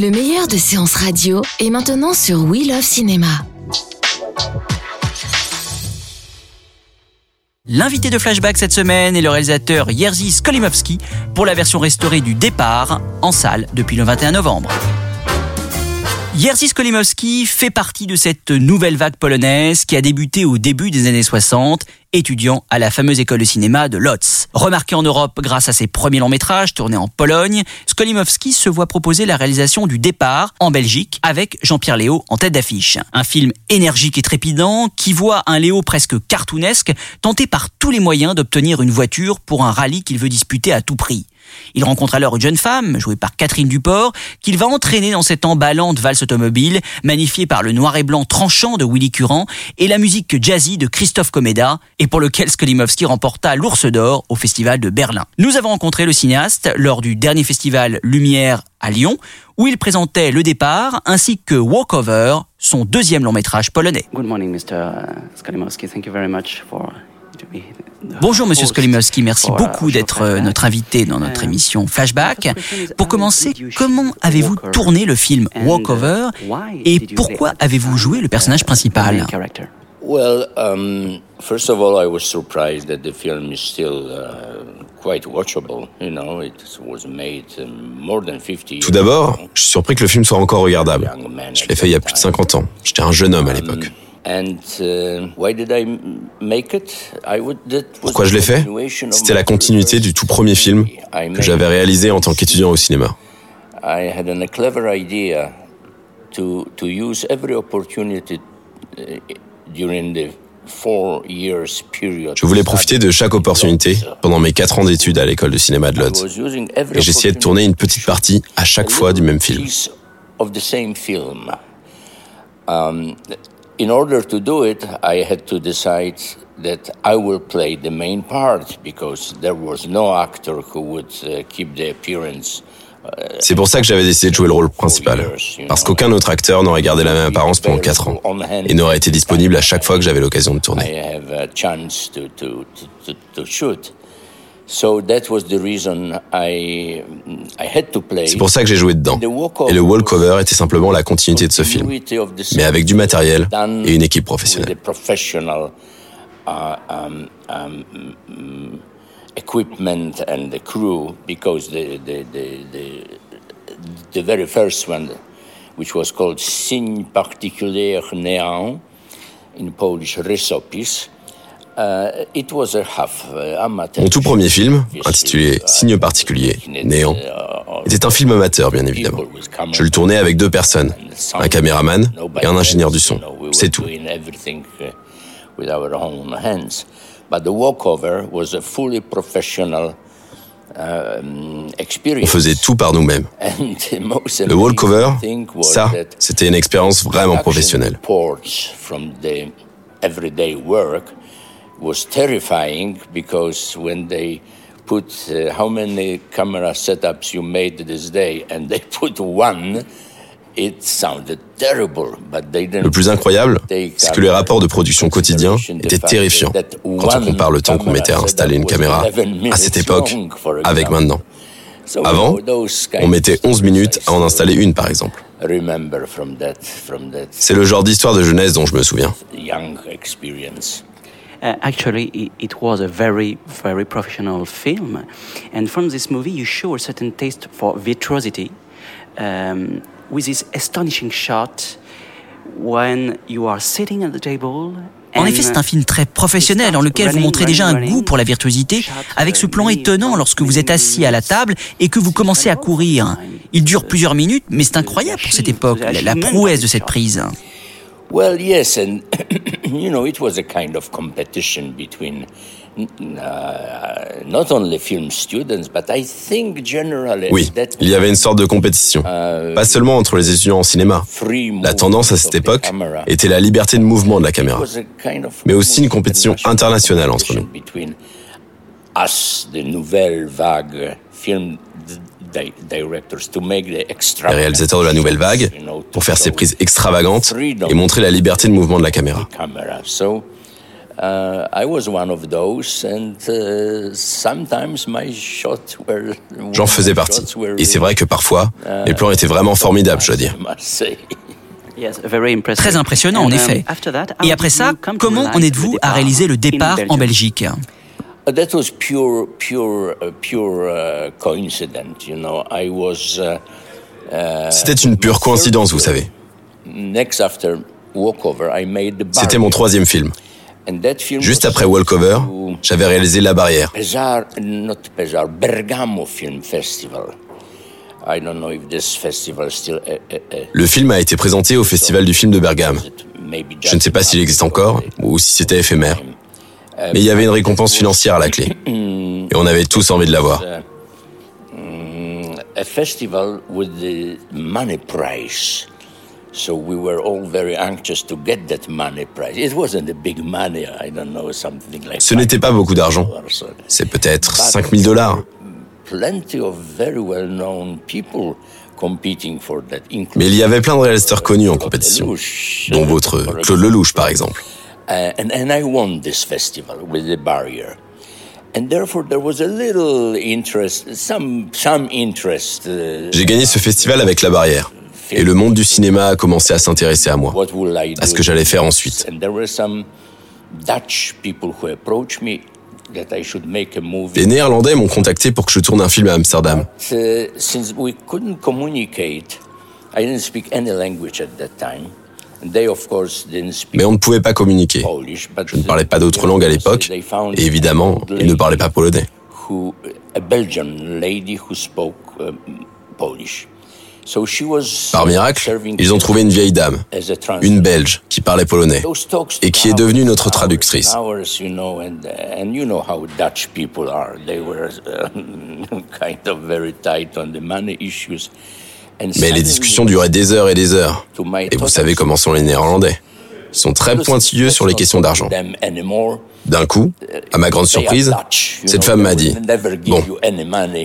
Le meilleur de séances radio est maintenant sur We Love Cinéma. L'invité de Flashback cette semaine est le réalisateur Jerzy Skolimowski pour la version restaurée du départ en salle depuis le 21 novembre. Jerzy Skolimowski fait partie de cette nouvelle vague polonaise qui a débuté au début des années 60, étudiant à la fameuse école de cinéma de Lodz. Remarqué en Europe grâce à ses premiers longs métrages tournés en Pologne, Skolimowski se voit proposer la réalisation du Départ en Belgique avec Jean-Pierre Léo en tête d'affiche. Un film énergique et trépidant qui voit un Léo presque cartoonesque tenter par tous les moyens d'obtenir une voiture pour un rallye qu'il veut disputer à tout prix. Il rencontre alors une jeune femme, jouée par Catherine Duport, qu'il va entraîner dans cette emballante valse automobile, magnifiée par le noir et blanc tranchant de Willy Curran et la musique jazzy de Christophe Komeda, et pour lequel Skolimowski remporta l'Ours d'Or au Festival de Berlin. Nous avons rencontré le cinéaste lors du dernier festival Lumière à Lyon, où il présentait Le Départ ainsi que Walkover, son deuxième long métrage polonais. Good morning, Mr. Skolimowski. Thank you very much for Bonjour Monsieur Skolimowski, merci beaucoup d'être euh, notre invité dans notre émission Flashback. Pour commencer, comment avez-vous tourné le film Walkover? et pourquoi avez-vous joué le personnage principal? Well, um, first of all, I was surprised that the film is still uh, quite watchable. You know, it was made more than 50 years Tout d'abord, je suis surpris que le film soit encore regardable. Je l'ai fait il y a plus de 50 ans. J'étais un jeune homme à l'époque. Pourquoi je l'ai fait? C'était la continuité du tout premier film que j'avais réalisé en tant qu'étudiant au cinéma. Je voulais profiter de chaque opportunité pendant mes quatre ans d'études à l'école de cinéma de Lodz. Et j'essayais de tourner une petite partie à chaque fois du même film. C'est pour ça que j'avais décidé de jouer le rôle principal, parce qu'aucun autre acteur n'aurait gardé la même apparence pendant 4 ans et n'aurait été disponible à chaque fois que j'avais l'occasion de tourner. C'est pour ça que j'ai joué dedans. Et le walkover était simplement la continuité de ce film, mais avec du matériel et une équipe professionnelle. Equipment and the crew because the, the, the, the, the very first one which was called Signe particulier néant in Polish rysopis Uh, uh, Mon tout premier film, intitulé uh, Signe particulier, Néant, était un film amateur, bien évidemment. Je le tournais avec deux personnes, un caméraman et un ingénieur du son. C'est tout. On faisait tout par nous-mêmes. Le walkover, ça, c'était une expérience vraiment professionnelle was terrifying because when they put uh, how many camera setups you made this day and they put one It sounded terrible, but they didn't le plus incroyable, c'est que les rapports de production quotidiens étaient terrifiants quand on compare le temps qu'on mettait à installer une caméra à cette époque avec maintenant. Avant, on mettait 11 minutes à en installer une, par exemple. C'est le genre d'histoire de jeunesse dont je me souviens. Uh, actually, it, it, was a very, very professional film. And from this movie, you show a certain taste for virtuosity um, with this astonishing shot when you are sitting at the table En effet, c'est un film très professionnel. Dans lequel vous montrez déjà un goût pour la virtuosité avec ce plan étonnant lorsque vous êtes assis à la table et que vous commencez à courir. Il dure plusieurs minutes, mais c'est incroyable pour cette époque, la, prouesse de cette prise. Well, yes, and you know, it was a kind of competition between Oui, il y avait une sorte de compétition, uh, pas seulement entre les étudiants en cinéma. La tendance à cette époque était la liberté de mouvement de la caméra, mais aussi une compétition internationale entre nous. Les réalisateurs de la nouvelle vague, pour faire ces prises extravagantes et montrer la liberté de mouvement de la caméra. J'en faisais partie. Et c'est vrai que parfois, uh, les plans étaient vraiment formidables, je dois dire. Très impressionnant, en um, effet. Et après ça, comment en êtes-vous à réaliser le départ en Belgique? C'était une pure coïncidence, vous savez. C'était mon troisième film. Juste après Walkover, j'avais réalisé La Barrière. Le film a été présenté au Festival du film de Bergame. Je ne sais pas s'il existe encore ou si c'était éphémère. Mais il y avait une récompense financière à la clé. Et on avait tous envie de la voir. festival with the money prize. So we were all very anxious to get that money prize. It wasn't a big money, I don't know, something like Ce n'était pas beaucoup d'argent. C'est peut-être 5000 dollars. Plenty of very well-known people competing for that. Mais il y avait plein de réalisateurs connus en compétition, dont votre Claude Lelouch par exemple. Uh. Uh, J'ai gagné ce festival avec La Barrière. Et le monde du cinéma a commencé à s'intéresser à moi, à ce que j'allais faire ensuite. Les Néerlandais m'ont contacté pour que je tourne un film à Amsterdam. Mais on ne pouvait pas communiquer. Je ne parlais pas d'autre langue à l'époque, et évidemment, ils ne parlaient pas polonais. Par miracle, ils ont trouvé une vieille dame, une Belge, qui parlait polonais et qui est devenue notre traductrice. Mais les discussions duraient des heures et des heures. Et vous savez comment sont les Néerlandais. Sont très pointilleux sur les questions d'argent. D'un coup, à ma grande surprise, cette femme m'a dit Bon,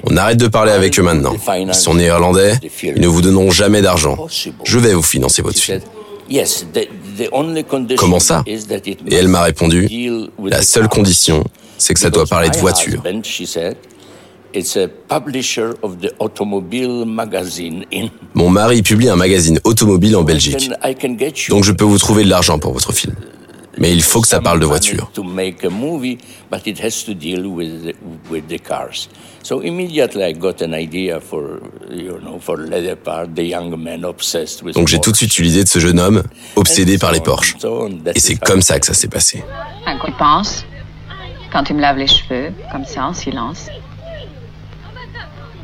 on arrête de parler avec eux maintenant. Ils sont néerlandais, ils ne vous donneront jamais d'argent. Je vais vous financer votre film. Comment ça Et elle m'a répondu La seule condition, c'est que ça doit parler de voiture. Mon mari publie un magazine automobile en Belgique. Donc je peux vous trouver de l'argent pour votre film. Mais il faut que ça parle de voiture. Donc j'ai tout de suite eu l'idée de ce jeune homme obsédé par les Porsche. Et c'est comme ça que ça s'est passé. Un coup pense, quand tu me laves les cheveux, comme ça, en silence.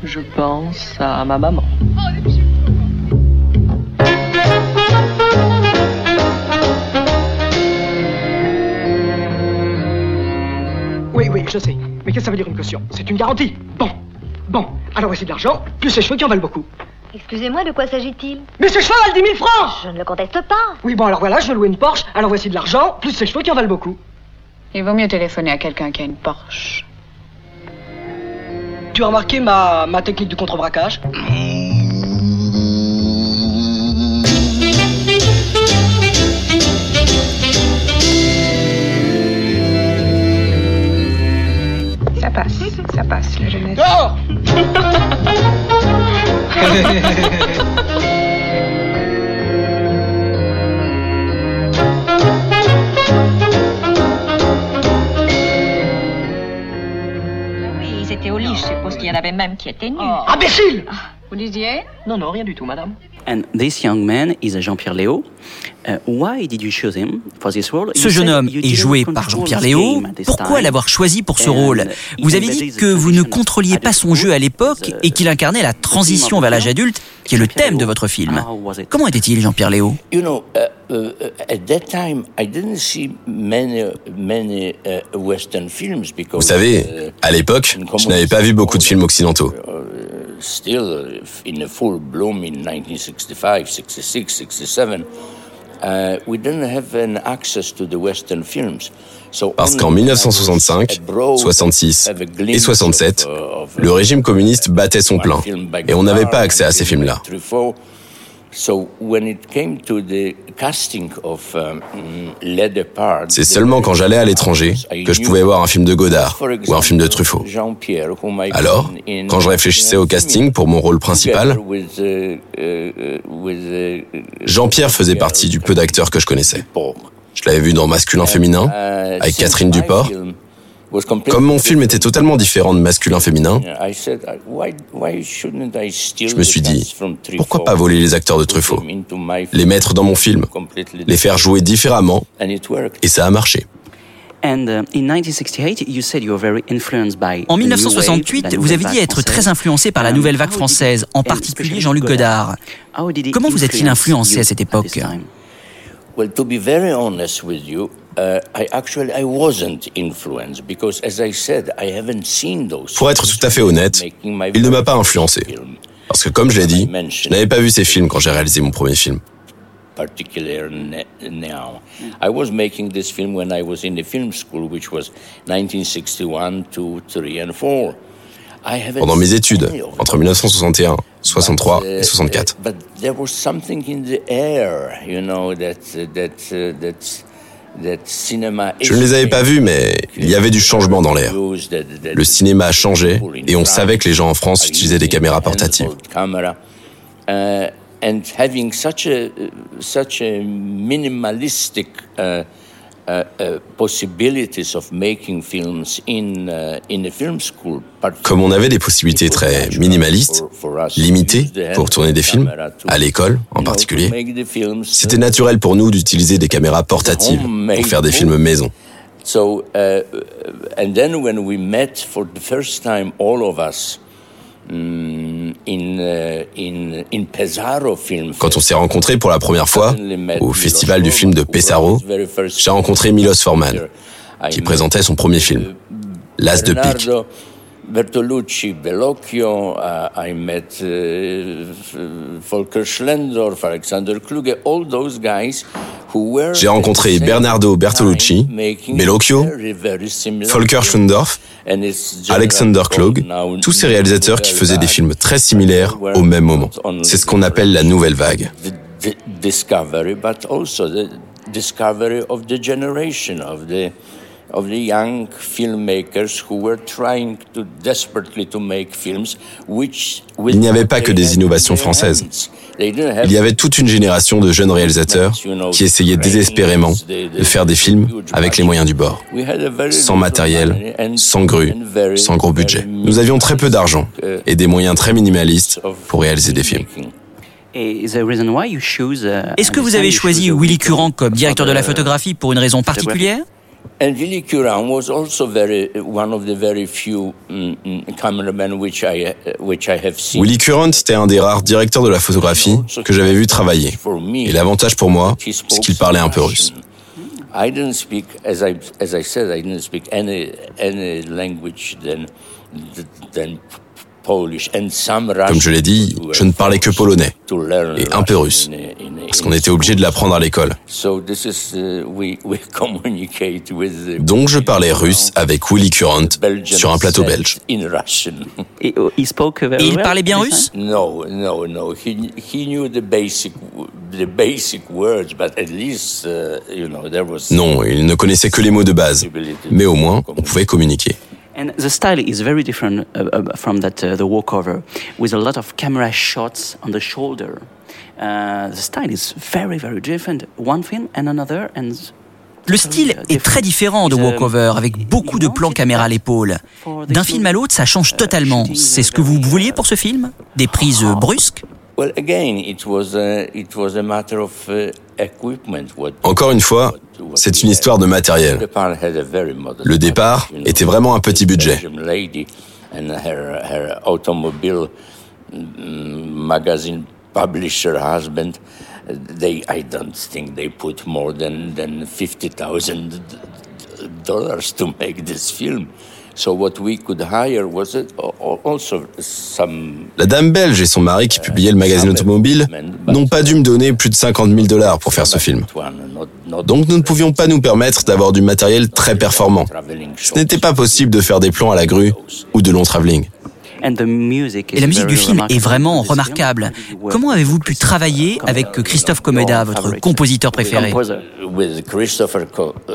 Je pense à ma maman. Oui, oui, je sais. Mais qu'est-ce que ça veut dire une caution? C'est une garantie. Bon. Bon. Alors voici de l'argent, plus ces cheveux qui en valent beaucoup. Excusez-moi, de quoi s'agit-il? Mais ces cheveux valent 10 000 francs Je ne le conteste pas. Oui, bon, alors voilà, je veux louer une Porsche, alors voici de l'argent, plus ces cheveux qui en valent beaucoup. Il vaut mieux téléphoner à quelqu'un qui a une Porsche. Tu as remarqué ma, ma technique de contre-braquage Ça passe, ça passe, la jeunesse. Je suppose qu'il y en avait même qui étaient nus. Oh. Imbécile ah, Vous disiez Non, non, rien du tout, madame. And this young man is Jean-Pierre Léo. Uh, why did you choose him for this role? Ce jeune homme est joué par Jean-Pierre Léo. Pourquoi l'avoir choisi pour ce rôle? Vous avez dit que vous ne contrôliez pas son jeu à l'époque et qu'il incarnait la transition vers l'âge adulte qui est le thème de votre film. Comment était-il, Jean-Pierre Léo? You know, uh, uh, at that time, I didn't see many, many uh, Western films because. Vous savez, à l'époque, je n'avais pas vu beaucoup de films occidentaux. Still, in full bloom in 1965, 66, 67. Uh. Parce qu'en 1965, 66 et 67, le régime communiste battait son plein et on n'avait pas accès à ces films-là. C'est seulement quand j'allais à l'étranger que je pouvais voir un film de Godard ou un film de Truffaut. Alors, quand je réfléchissais au casting pour mon rôle principal, Jean-Pierre faisait partie du peu d'acteurs que je connaissais. Je l'avais vu dans Masculin-Féminin, avec Catherine Duport. Comme mon film était totalement différent de masculin-féminin, je me suis dit, pourquoi pas voler les acteurs de Truffaut, les mettre dans mon film, les faire jouer différemment, et ça a marché. En 1968, vous avez dit être très influencé par la nouvelle vague française, en particulier Jean-Luc Godard. Comment vous a-t-il influencé à cette époque? Well, to be very honest with you, I actually I wasn't influenced because, as I said, I haven't seen those. Pour être tout à fait honnête, il ne m'a pas influencé. Parce que, comme je l'ai dit, je n'avais pas vu ces films quand j'ai réalisé mon premier film. Particularly now, I was making this film when I was in the film school, which was 1961, 2, 3, and 4 pendant mes études, entre 1961, 63 et 64. Je ne les avais pas vus, mais il y avait du changement dans l'air. Le cinéma a changé et on savait que les gens en France utilisaient des caméras portatives. and having such a such a minimalistic uh, comme on avait des possibilités très minimalistes, limitées pour tourner des films, à l'école en particulier, c'était naturel pour nous d'utiliser des caméras portatives pour faire des films maison. So, uh, and then when we met for the first time, all of us, Quand on s'est rencontrés pour la première fois au festival du film de Pesaro, j'ai rencontré Milos Forman, qui présentait son premier film, L'As de pique. Bertolucci, Bellocchio, uh, I met uh, Volker Schlendorf, Alexander Kluge, all those guys j'ai rencontré Bernardo Bertolucci, Bellocchio, Volker Schlendorf, Alexander Klug, tous ces réalisateurs qui faisaient des films très similaires au même moment. C'est ce qu'on appelle la nouvelle vague. Discovery, but also the discovery of the generation of the of the young filmmakers who were trying to desperately to make films which Il n'y avait pas que des innovations françaises. Il y avait toute une génération de jeunes réalisateurs qui essayaient désespérément de faire des films avec les moyens du bord, sans matériel, sans grue, sans gros budget. Nous avions très peu d'argent et des moyens très minimalistes pour réaliser des films. Est-ce que vous avez choisi Willy Curran comme directeur de la photographie pour une raison particulière? And Willy Curran was also very one of the very few mm, mm, cameramen which I which I have seen. Willy Curran était un des rares directeurs de la photographie que j'avais vu travailler. Et l'avantage pour moi, c'est qu'il parlait un peu russe. I didn't speak, as I as I said, I didn't speak any any language than than comme je l'ai dit, je ne parlais que polonais et un peu russe, parce qu'on était obligé de l'apprendre à l'école. Donc je parlais russe avec Willy Current sur un plateau belge. Et il parlait bien russe? Non, non, non. Non, il ne connaissait que les mots de base, mais au moins on pouvait communiquer. And the style is very different uh, uh, from that uh, the walkover, with a lot of camera shots on the shoulder. Uh, the style is very very different. One film and another and. Le style est très différent de Walkover, avec beaucoup de plans caméra à l'épaule. D'un film à l'autre, ça change totalement. C'est ce que vous vouliez pour ce film? Des prises brusques? Encore une fois, c'est une histoire de matériel. Le départ était vraiment un petit budget. La dame belge et son mari qui publiaient le magazine automobile n'ont pas dû me donner plus de 50 000 dollars pour faire ce film. Donc nous ne pouvions pas nous permettre d'avoir du matériel très performant. Ce n'était pas possible de faire des plans à la grue ou de long travelling. Et la musique du film est vraiment remarquable. Comment avez-vous pu travailler avec Christophe Comeda, votre compositeur préféré? With Christopher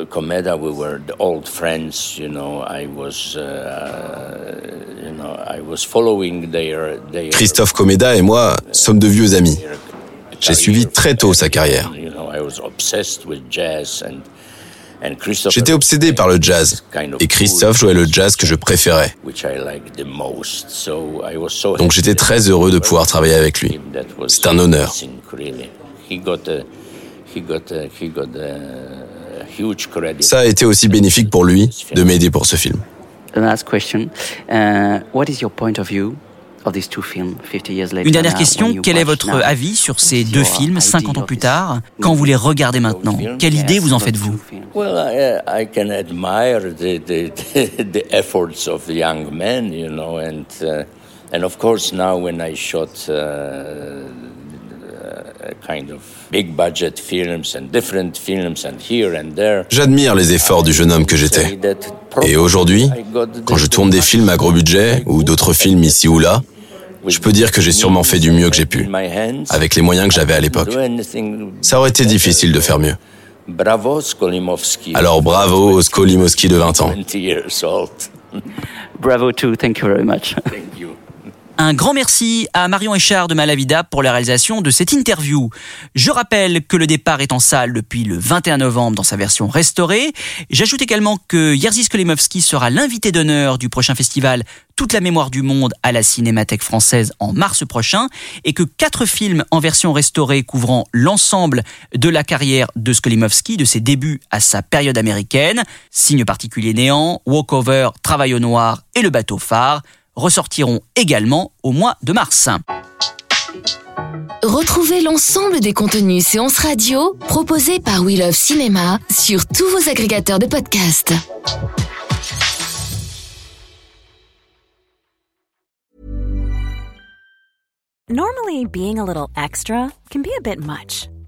Comeda, we were the old friends. You know, I was, uh, you know, I was following their, their. Christophe Comeda et moi sommes de vieux amis. J'ai suivi très tôt sa carrière. You know, I was obsessed with jazz and J'étais obsédé par le jazz et Christophe jouait le jazz que je préférais. Donc j'étais très heureux de pouvoir travailler avec lui. C'est un honneur. Ça a été aussi bénéfique pour lui de m'aider pour ce film. Une dernière question, quel est votre avis sur ces deux films 50 ans plus tard Quand vous les regardez maintenant, quelle idée vous en faites-vous? Well, I can admire the, the, the efforts of the young men, you know, and and of course now when I shot kind of big budget films and different films and here and there. J'admire les efforts du jeune homme que j'étais. Et aujourd'hui, quand je tourne des films à gros budget ou d'autres films ici ou là, je peux dire que j'ai sûrement fait du mieux que j'ai pu, avec les moyens que j'avais à l'époque. Ça aurait été difficile de faire mieux. Alors bravo au Skolimowski de 20 ans. Bravo too, thank you very much. Un grand merci à Marion Echard de Malavida pour la réalisation de cette interview. Je rappelle que le départ est en salle depuis le 21 novembre dans sa version restaurée. J'ajoute également que Jerzy Skolimowski sera l'invité d'honneur du prochain festival Toute la mémoire du monde à la Cinémathèque française en mars prochain et que quatre films en version restaurée couvrant l'ensemble de la carrière de Skolimowski, de ses débuts à sa période américaine, Signe particulier néant, Walkover, Travail au noir et Le bateau phare, ressortiront également au mois de mars. Retrouvez l'ensemble des contenus séances radio proposés par We Love Cinéma sur tous vos agrégateurs de podcasts. Normally, being a little extra can be a bit much,